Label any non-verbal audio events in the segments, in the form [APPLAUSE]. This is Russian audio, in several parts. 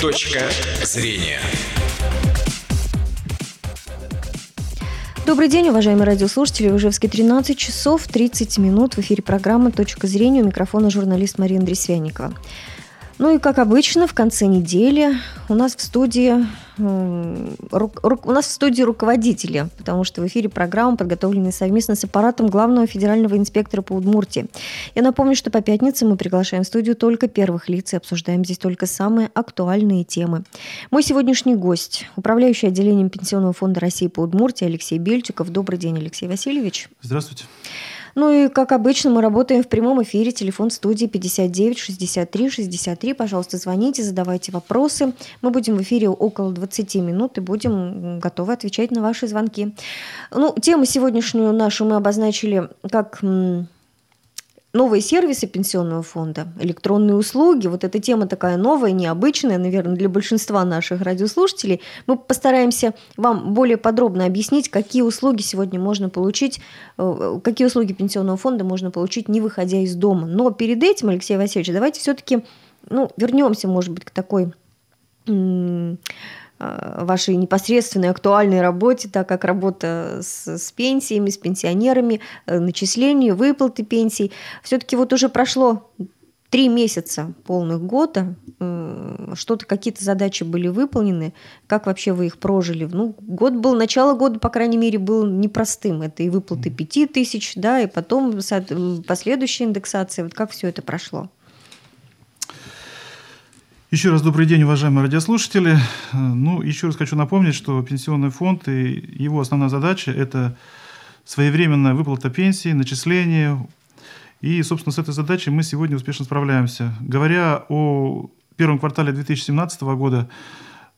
Точка зрения. Добрый день, уважаемые радиослушатели. В Ижевске 13 часов 30 минут. В эфире программа «Точка зрения». У микрофона журналист Мария Андресвяникова. Ну и, как обычно, в конце недели у нас в студии у нас в студии руководители, потому что в эфире программа, подготовленная совместно с аппаратом главного федерального инспектора по Удмуртии. Я напомню, что по пятницам мы приглашаем в студию только первых лиц и обсуждаем здесь только самые актуальные темы. Мой сегодняшний гость – управляющий отделением Пенсионного фонда России по Удмуртии Алексей Бельчиков. Добрый день, Алексей Васильевич. Здравствуйте. Ну и, как обычно, мы работаем в прямом эфире. Телефон студии 59 63 63. Пожалуйста, звоните, задавайте вопросы. Мы будем в эфире около 20 минут и будем готовы отвечать на ваши звонки. Ну, тему сегодняшнюю нашу мы обозначили как новые сервисы пенсионного фонда, электронные услуги, вот эта тема такая новая, необычная, наверное, для большинства наших радиослушателей. Мы постараемся вам более подробно объяснить, какие услуги сегодня можно получить, э, какие услуги пенсионного фонда можно получить, не выходя из дома. Но перед этим, Алексей Васильевич, давайте все-таки ну, вернемся, может быть, к такой вашей непосредственной актуальной работе, так как работа с, с пенсиями, с пенсионерами, э, начисление, выплаты пенсий. Все-таки вот уже прошло три месяца полных года, что-то, какие-то задачи были выполнены, как вообще вы их прожили? Ну, год был, начало года, по крайней мере, был непростым. Это и выплаты пяти тысяч, да, и потом последующая индексация. Вот как все это прошло? Еще раз добрый день, уважаемые радиослушатели. Ну, еще раз хочу напомнить, что пенсионный фонд и его основная задача – это своевременная выплата пенсии, начисление. И, собственно, с этой задачей мы сегодня успешно справляемся. Говоря о первом квартале 2017 года,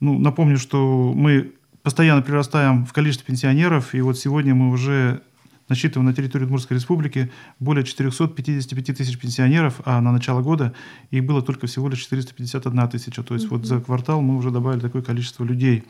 ну, напомню, что мы постоянно прирастаем в количестве пенсионеров, и вот сегодня мы уже насчитываем на территории Удмуртской республики более 455 тысяч пенсионеров, а на начало года их было только всего лишь 451 тысяча. То есть mm-hmm. вот за квартал мы уже добавили такое количество людей.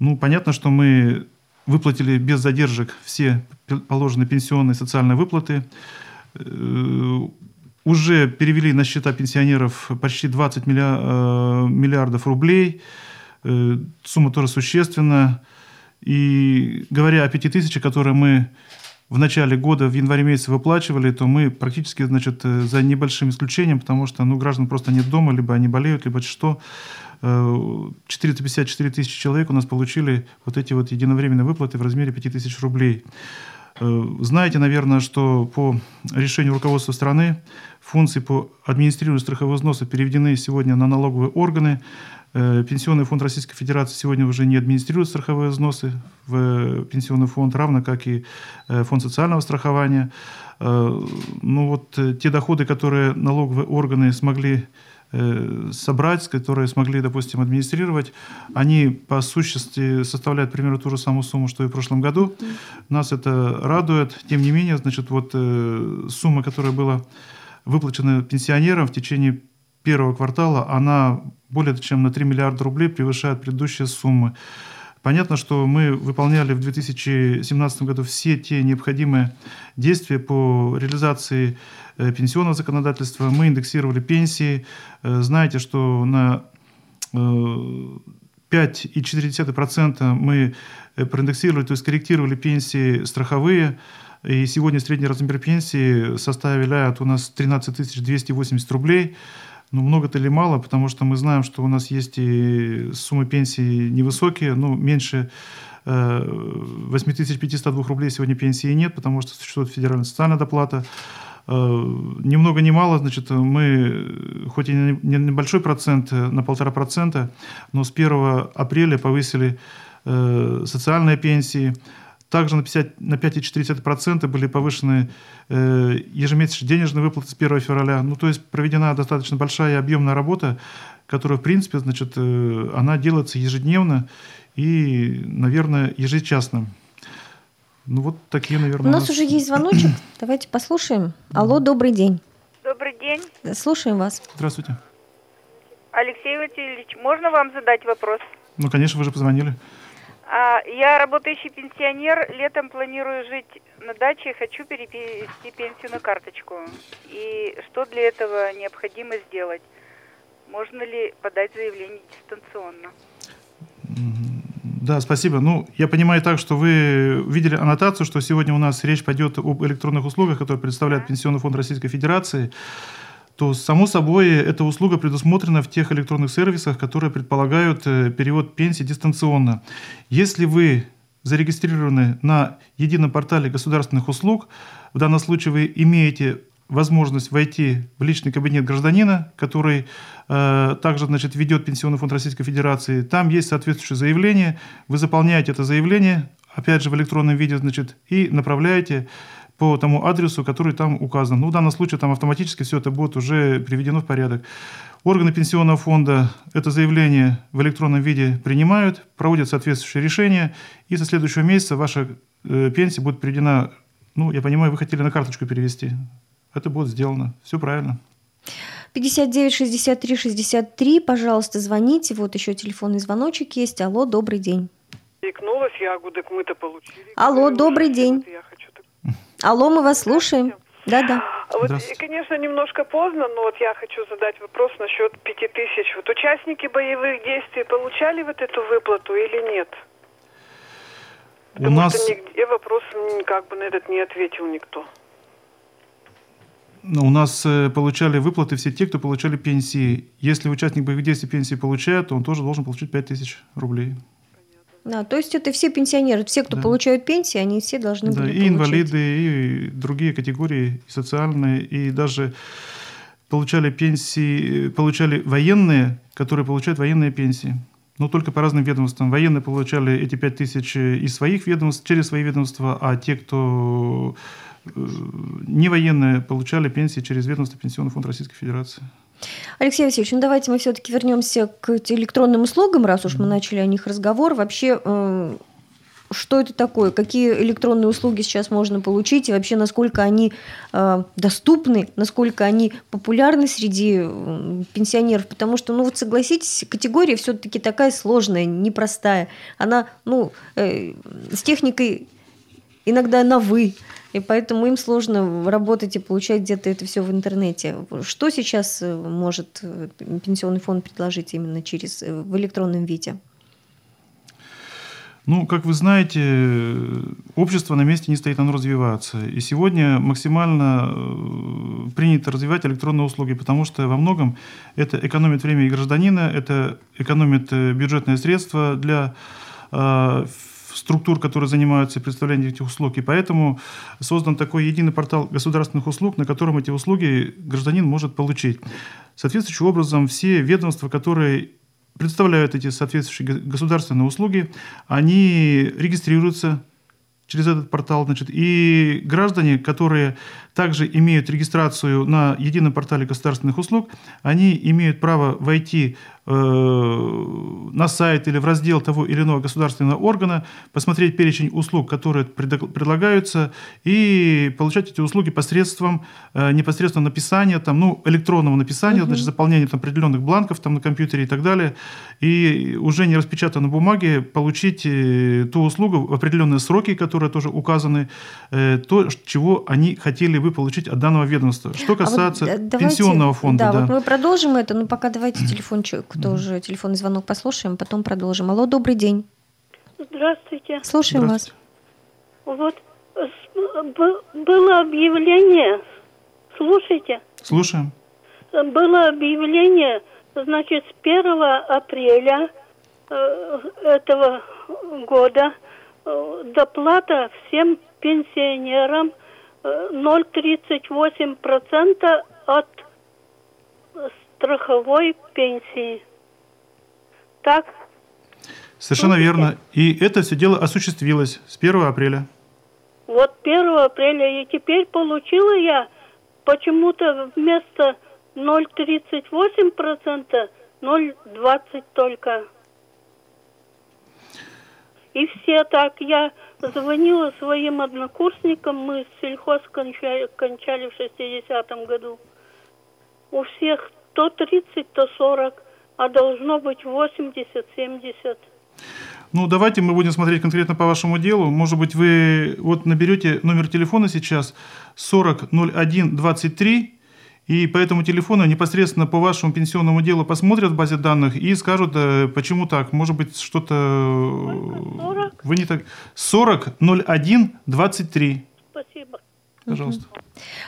Ну, понятно, что мы выплатили без задержек все положенные пенсионные и социальные выплаты. Э, уже перевели на счета пенсионеров почти 20 э, миллиардов рублей. Э, сумма тоже существенная. И говоря о 5 тысячах, которые мы в начале года, в январе месяце выплачивали, то мы практически, значит, э, за небольшим исключением, потому что, ну, граждан просто нет дома, либо они болеют, либо что, 454 э, тысячи человек у нас получили вот эти вот единовременные выплаты в размере 5 тысяч рублей. Э, знаете, наверное, что по решению руководства страны функции по администрированию страховых взносов переведены сегодня на налоговые органы. Э, Пенсионный фонд Российской Федерации сегодня уже не администрирует страховые взносы в пенсионный фонд, равно как и э, фонд социального страхования. Э, ну вот те доходы, которые налоговые органы смогли собрать, которые смогли, допустим, администрировать, они по сущности составляют примерно ту же самую сумму, что и в прошлом году. Нас это радует. Тем не менее, значит, вот сумма, которая была выплачена пенсионерам в течение первого квартала, она более чем на 3 миллиарда рублей превышает предыдущие суммы. Понятно, что мы выполняли в 2017 году все те необходимые действия по реализации э, пенсионного законодательства. Мы индексировали пенсии. Э, знаете, что на 5,4% э, мы проиндексировали, то есть корректировали пенсии страховые. И сегодня средний размер пенсии составляет у нас 13 280 рублей. Ну, много-то или мало, потому что мы знаем, что у нас есть и суммы пенсии невысокие, ну, меньше 8502 э, рублей сегодня пенсии нет, потому что существует федеральная социальная доплата. Э, ни много ни мало, значит, мы, хоть и не небольшой процент, э, на полтора процента, но с 1 апреля повысили социальные пенсии, также на, 50, на 5,4% были повышены э, ежемесячные денежные выплаты с 1 февраля. Ну, то есть проведена достаточно большая и объемная работа, которая, в принципе, значит, э, она делается ежедневно и, наверное, ежечасно. Ну, вот такие, наверное... У нас, у нас... уже есть звоночек. [CLEARS THROAT] Давайте послушаем. Алло, добрый день. Добрый день. Слушаем вас. Здравствуйте. Алексей Васильевич, можно вам задать вопрос? Ну, конечно, вы же позвонили. А, я работающий пенсионер, летом планирую жить на даче, хочу перевести пенсию на карточку. И что для этого необходимо сделать? можно ли подать заявление дистанционно? Да, спасибо. Ну, я понимаю так, что вы видели аннотацию, что сегодня у нас речь пойдет об электронных услугах, которые представляет Пенсионный фонд Российской Федерации то, само собой, эта услуга предусмотрена в тех электронных сервисах, которые предполагают э, перевод пенсии дистанционно. Если вы зарегистрированы на едином портале государственных услуг, в данном случае вы имеете возможность войти в личный кабинет гражданина, который э, также значит, ведет Пенсионный фонд Российской Федерации. Там есть соответствующее заявление. Вы заполняете это заявление, опять же в электронном виде, значит, и направляете по тому адресу, который там указан. Ну, в данном случае там автоматически все это будет уже приведено в порядок. Органы пенсионного фонда это заявление в электронном виде принимают, проводят соответствующее решение, и со следующего месяца ваша э, пенсия будет переведена, ну, я понимаю, вы хотели на карточку перевести. Это будет сделано. Все правильно. 59 63 63, пожалуйста, звоните. Вот еще телефонный звоночек есть. Алло, добрый день. Икнулась ягодок, мы-то получили. Алло, добрый день. Алло, мы вас слушаем. Да-да. Вот, конечно, немножко поздно, но вот я хочу задать вопрос насчет пяти тысяч. Вот участники боевых действий получали вот эту выплату или нет? Потому У нас... что нигде вопрос как бы на этот не ответил никто. У нас э, получали выплаты все те, кто получали пенсии. Если участник боевых действий пенсии получает, то он тоже должен получить 5 тысяч рублей. Да, то есть это все пенсионеры, все, кто да. получают пенсии, они все должны да, были и получать. инвалиды, и другие категории, и социальные, и даже получали пенсии, получали военные, которые получают военные пенсии. Но только по разным ведомствам. Военные получали эти пять тысяч из своих ведомств, через свои ведомства, а те, кто э, не военные, получали пенсии через ведомство Пенсионный фонд Российской Федерации. Алексей Васильевич, ну давайте мы все-таки вернемся к электронным услугам, раз уж мы начали о них разговор. Вообще, э, что это такое? Какие электронные услуги сейчас можно получить? И вообще, насколько они э, доступны, насколько они популярны среди э, пенсионеров? Потому что, ну вот согласитесь, категория все-таки такая сложная, непростая. Она, ну, с техникой иногда на «вы» и поэтому им сложно работать и получать где-то это все в интернете. Что сейчас э, может э, пенсионный фонд предложить именно через э, в электронном виде? Ну, как вы знаете, общество на месте не стоит, оно развивается. И сегодня максимально принято развивать электронные услуги, потому что во многом это экономит время и гражданина, это экономит бюджетные средства для структур, которые занимаются представлением этих услуг. И поэтому создан такой единый портал государственных услуг, на котором эти услуги гражданин может получить. Соответствующим образом все ведомства, которые представляют эти соответствующие государственные услуги, они регистрируются через этот портал. Значит, и граждане, которые также имеют регистрацию на едином портале государственных услуг, они имеют право войти на сайт или в раздел того или иного государственного органа, посмотреть перечень услуг, которые предлагаются, и получать эти услуги посредством э, непосредственно написания, там, ну, электронного написания, угу. значит, заполнения там, определенных бланков там, на компьютере и так далее, и уже не распечатанной бумаге получить э, ту услугу в определенные сроки, которые тоже указаны, э, то, чего они хотели вы получить от данного ведомства. Что касается а вот давайте, пенсионного фонда. Да, да, вот мы продолжим это, но пока давайте [CLEARS THROAT] телефончик, тоже телефонный звонок послушаем, потом продолжим. Алло, добрый день. Здравствуйте. Слушаем Здравствуйте. вас. Вот было объявление, слушайте. Слушаем. Было объявление, значит, с 1 апреля э, этого года э, доплата всем пенсионерам – 0,38% от страховой пенсии. Так? Совершенно верно. И это все дело осуществилось с 1 апреля. Вот 1 апреля. И теперь получила я почему-то вместо 0,38% 0,20 только. И все так. Я звонила своим однокурсникам, мы сельхоз кончали, кончали в 60-м году. У всех то 30, то 40, а должно быть 80, 70. Ну, давайте мы будем смотреть конкретно по вашему делу. Может быть, вы вот наберете номер телефона сейчас 40 01 23 И по этому телефону непосредственно по вашему пенсионному делу посмотрят в базе данных и скажут, э, почему так. Может быть, что-то... э, 40. Вы не так... 40 01 23. Спасибо. Пожалуйста.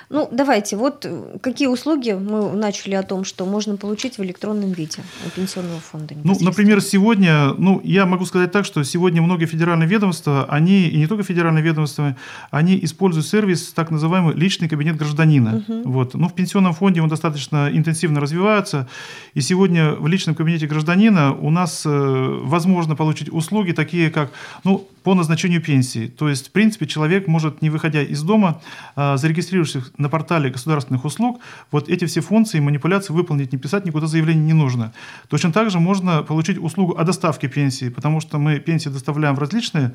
Ну, давайте, вот э, какие услуги мы начали о том, что можно получить в электронном виде у пенсионного фонда? Ну, например, сегодня, ну, я могу сказать так, что сегодня многие федеральные ведомства, они, и не только федеральные ведомства, они используют сервис, так называемый личный кабинет гражданина. Вот. Ну, в пенсионном фонде он достаточно интенсивно развивается, и сегодня в личном кабинете гражданина у нас э, возможно получить услуги такие, как, ну, по назначению пенсии. То есть, в принципе, человек может, не выходя из дома, а, зарегистрировавшись на портале государственных услуг, вот эти все функции, манипуляции выполнить, не писать, никуда заявление не нужно. Точно так же можно получить услугу о доставке пенсии, потому что мы пенсии доставляем в различные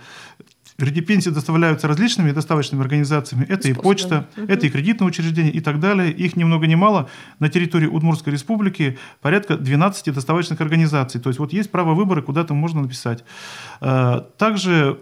Вернее, пенсии доставляются различными доставочными организациями. Это и Способами. почта, это и кредитное учреждение и так далее. Их ни много ни мало. На территории Удмуртской республики порядка 12 доставочных организаций. То есть вот есть право выбора, куда-то можно написать. Э, Также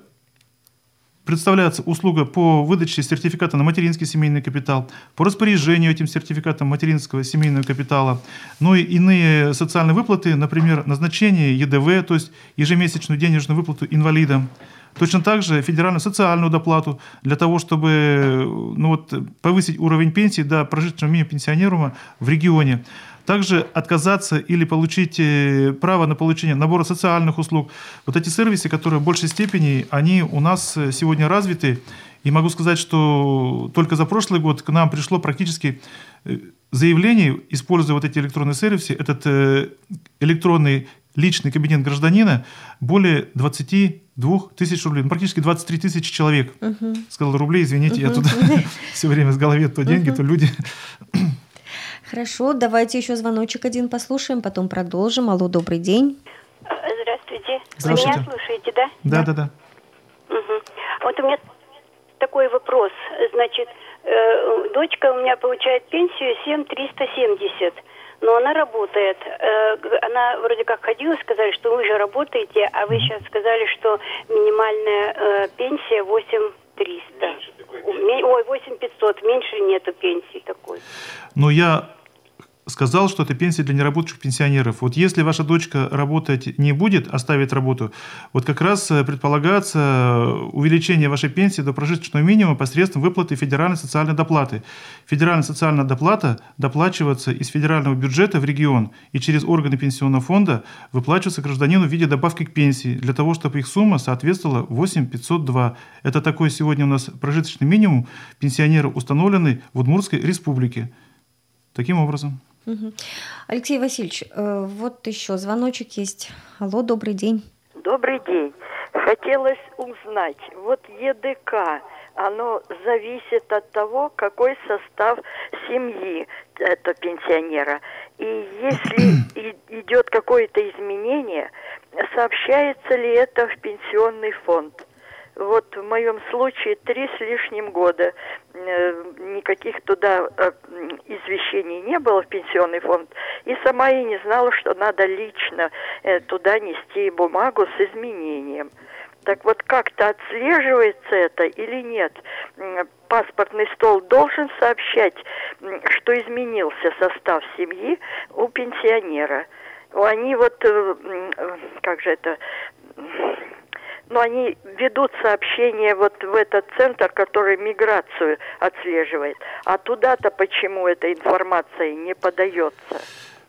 представляется услуга по выдаче сертификата на материнский семейный капитал, по распоряжению этим сертификатом материнского семейного капитала, ну и иные социальные выплаты, например, назначение ЕДВ, то есть ежемесячную денежную выплату инвалидам. Точно так же федеральную социальную доплату для того, чтобы ну вот, повысить уровень пенсии до прожиточного минимума пенсионерума в регионе. Также отказаться или получить э, право на получение набора социальных услуг. Вот эти сервисы, которые в большей степени, они у нас э, сегодня развиты. И могу сказать, что только за прошлый год к нам пришло практически э, заявлений, используя вот эти электронные сервисы, этот электронный личный кабинет гражданина, более 22 тысяч рублей, ну, практически 23 тысячи человек. Сказал рублей, извините, я тут [LAUGHS] все время с голове то деньги, то люди. Хорошо, давайте еще звоночек один послушаем, потом продолжим. Алло, добрый день. Здравствуйте. Здравствуйте. Вы меня слушаете, да? Да, да, да. Мгм. Вот у меня такой вопрос. Значит, э, дочка у меня получает пенсию 7370, но она работает. Э, она вроде как ходила, сказали, что вы же работаете, а вы сейчас сказали, что минимальная э, пенсия 8300. Ме- Ой, 8500, меньше нету пенсии такой. Но я сказал, что это пенсия для неработающих пенсионеров. Вот если ваша дочка работать не будет, оставит работу, вот как раз э, предполагается э, увеличение вашей пенсии до прожиточного минимума посредством выплаты федеральной социальной доплаты. Федеральная социальная доплата доплачивается из федерального бюджета в регион и через органы пенсионного фонда выплачивается гражданину в виде добавки к пенсии для того, чтобы их сумма соответствовала 8502. Это такой сегодня у нас прожиточный минимум пенсионера, установленный в Удмуртской республике. Таким образом. Алексей Васильевич, э, вот еще звоночек есть. Алло, добрый день. Добрый день. Хотелось узнать, вот ЕДК, оно зависит от того, какой состав семьи этого пенсионера. И если идет какое-то изменение, сообщается ли это в пенсионный фонд? Вот в моем случае три с лишним года э, никаких туда э, извещений не было в пенсионный фонд. И сама я не знала, что надо лично э, туда нести бумагу с изменением. Так вот, как-то отслеживается это или нет? Паспортный стол должен сообщать, что изменился состав семьи у пенсионера. Они вот, как же это, ну, они ведут сообщение вот в этот центр, который миграцию отслеживает. А туда-то почему эта информация не подается?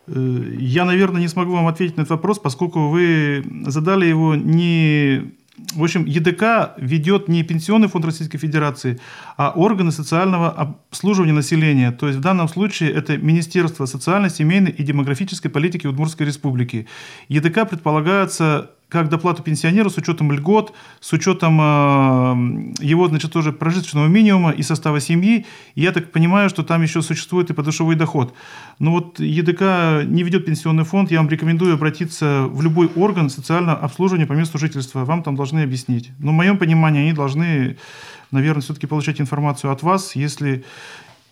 Э, Я, наверное, не смогу вам ответить на этот вопрос, поскольку вы задали его не... В общем, ЕДК ведет не Пенсионный фонд Российской Федерации, а органы социального обслуживания населения. То есть в данном случае это Министерство социальной, семейной и демографической политики Удмуртской Республики. ЕДК предполагается как доплату пенсионеру с учетом льгот, с учетом э, его, значит, тоже прожиточного минимума и состава семьи. Я так понимаю, что там еще существует и подушевой доход. Но вот ЕДК не ведет пенсионный фонд. Я вам рекомендую обратиться в любой орган социального обслуживания по месту жительства. Вам там должны объяснить. Но в моем понимании они должны, наверное, все-таки получать информацию от вас, если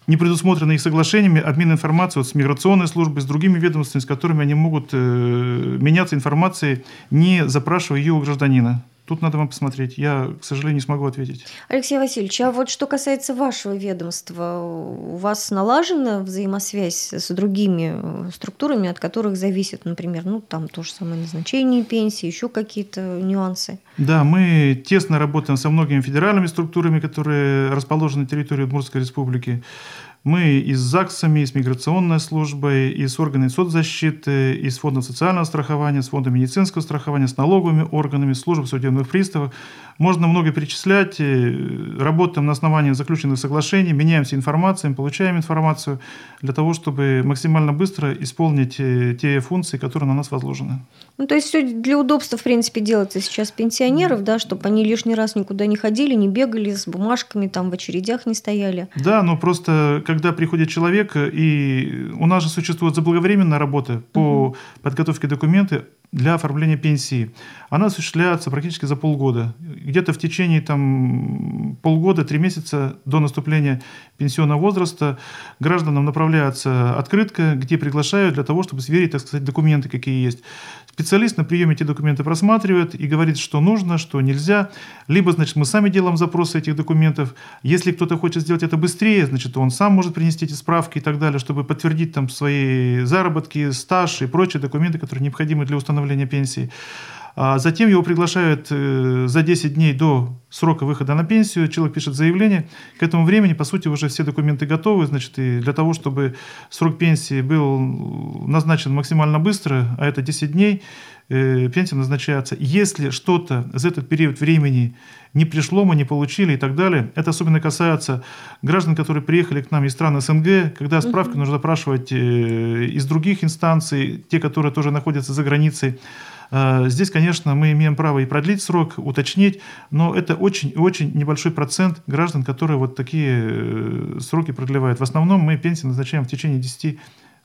не предусмотрено их соглашениями обмен информацией вот, с миграционной службой, с другими ведомствами, с которыми они могут э, меняться информацией, не запрашивая ее у гражданина. Тут надо вам посмотреть. Я, к сожалению, не смогу ответить. Алексей Васильевич, а вот что касается вашего ведомства, у вас налажена взаимосвязь с другими э, структурами, от которых зависит, например, ну там то же самое назначение пенсии, еще какие-то нюансы? Да, мы тесно работаем со многими федеральными структурами, которые расположены на территории Удмуртской республики. Мы и с ЗАГСами, и с миграционной службой, и с органами соцзащиты, и с фондом социального страхования, с фондом медицинского страхования, с налоговыми органами, службой судебных приставов. Можно много перечислять. Э, работаем на основании заключенных соглашений, меняемся информацией, получаем информацию для того, чтобы максимально быстро исполнить э, те функции, которые на нас возложены. Ну, то есть все для удобства, в принципе, делается сейчас пенсионеров, да, чтобы они лишний раз никуда не ходили, не бегали с бумажками, там в очередях не стояли. Да, но просто когда приходит человек, и у нас же существует заблаговременная работа по угу. Подготовке документов, для оформления пенсии, она осуществляется практически за полгода. Где-то в течение там, полгода, три месяца до наступления пенсионного возраста гражданам направляется открытка, где приглашают для того, чтобы сверить, так сказать, документы, какие есть. Специалист на приеме эти документы просматривает и говорит, что нужно, что нельзя. Либо, значит, мы сами делаем запросы этих документов. Если кто-то хочет сделать это быстрее, значит, он сам может принести эти справки и так далее, чтобы подтвердить там свои заработки, стаж и прочие документы, которые необходимы для установления пенсии. А затем его приглашают э, за 10 дней до срока выхода на пенсию, человек пишет заявление. К этому времени, по сути, уже все документы готовы. Значит, и для того, чтобы срок пенсии был назначен максимально быстро, а это 10 дней, э, пенсия назначается. Если что-то за этот период времени не пришло, мы не получили и так далее, это особенно касается граждан, которые приехали к нам из стран СНГ, когда справки нужно запрашивать э, из других инстанций, те, которые тоже находятся за границей. Э, здесь, конечно, мы имеем право и продлить срок, уточнить, но это очень-очень небольшой процент граждан, которые вот такие э, сроки продлевают. В основном мы пенсии назначаем в течение 10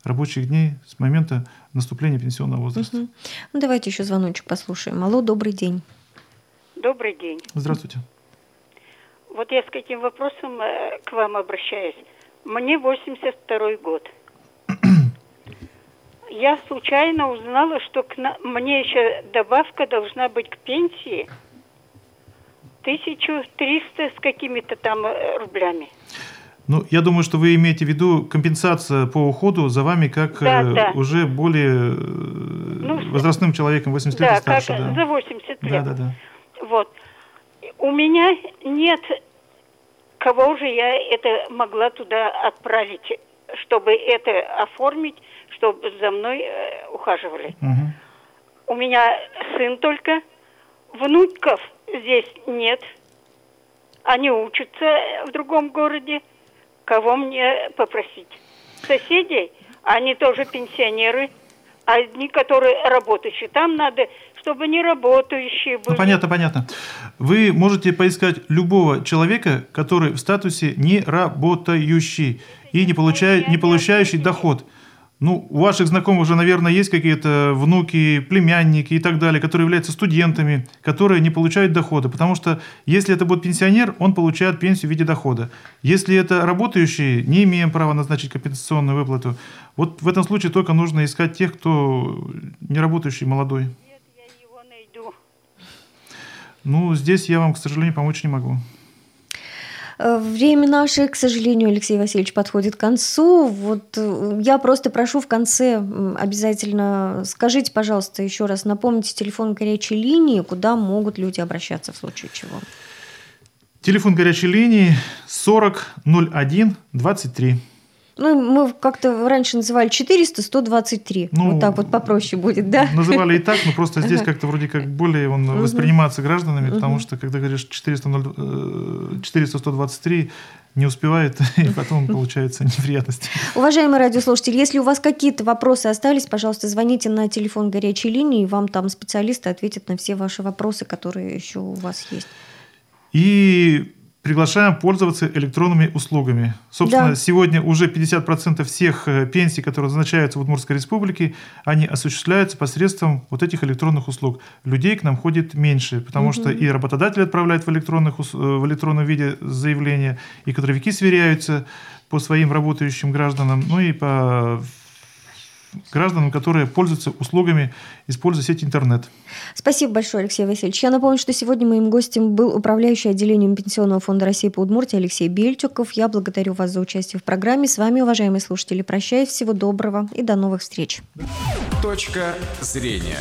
рабочих дней с момента наступления пенсионного возраста. Угу. Ну, давайте еще звоночек послушаем. Алло, добрый день. Добрый день. Здравствуйте. Вот я с каким вопросом э, к вам обращаюсь. Мне 82 год я случайно узнала, что к на... мне еще добавка должна быть к пенсии 1300 с какими-то там э, рублями. Ну, я думаю, что вы имеете в виду компенсация по уходу за вами как да, э, да. уже более э, ну, возрастным человеком, 80 да, лет и старше. Как да, за 80 лет. Да, да, да. Вот. У меня нет кого же я это могла туда отправить, чтобы это оформить чтобы за мной э, ухаживали. Угу. У меня сын только, внуков здесь нет. Они учатся в другом городе. Кого мне попросить? Соседей, они тоже пенсионеры, одни, которые работающие. Там надо, чтобы не работающие были. Ну, понятно, понятно. Вы можете поискать любого человека, который в статусе не работающий и не, получает, не получающий доход. Ну, у ваших знакомых уже, наверное, есть какие-то внуки, племянники и так далее, которые являются студентами, которые не получают дохода. Потому что если это будет пенсионер, он получает пенсию в виде дохода. Если это работающие, не имеем права назначить компенсационную выплату. Вот в этом случае только нужно искать тех, кто не работающий, молодой. Нет, я его найду. Ну, здесь я вам, к сожалению, помочь не могу. Э, время наше, к сожалению, Алексей Васильевич, подходит к концу. Вот э, я просто прошу в конце обязательно скажите, пожалуйста, еще раз, напомните телефон горячей линии, куда могут люди обращаться в случае чего. Телефон горячей линии 40 01 23. Ну, мы как-то раньше называли 400, 123. Ну, вот так вот попроще будет, да? Называли и так, но просто здесь как-то вроде как более он воспринимается гражданами, потому что, когда говоришь 400, 400 123, не успевает, [LAUGHS] и потом получается неприятности. Уважаемые радиослушатели, если у вас какие-то вопросы остались, пожалуйста, звоните на телефон горячей линии, и вам там специалисты ответят на все ваши вопросы, которые еще у вас есть. И приглашаем пользоваться электронными услугами. Собственно, да. сегодня уже 50% всех э, пенсий, которые назначаются в Удмуртской республике, они осуществляются посредством вот этих электронных услуг. Людей к нам ходит меньше, потому угу. что и работодатель отправляет в, электронных, э, в электронном виде заявления, и кадровики сверяются по своим работающим гражданам, ну и по гражданам, которые пользуются услугами, используя сеть интернет. Спасибо большое, Алексей Васильевич. Я напомню, что сегодня моим гостем был управляющий отделением Пенсионного фонда России по Удмуртии Алексей Бельчуков. Я благодарю вас за участие в программе. С вами, уважаемые слушатели, прощаюсь. Всего доброго и до новых встреч. Точка зрения.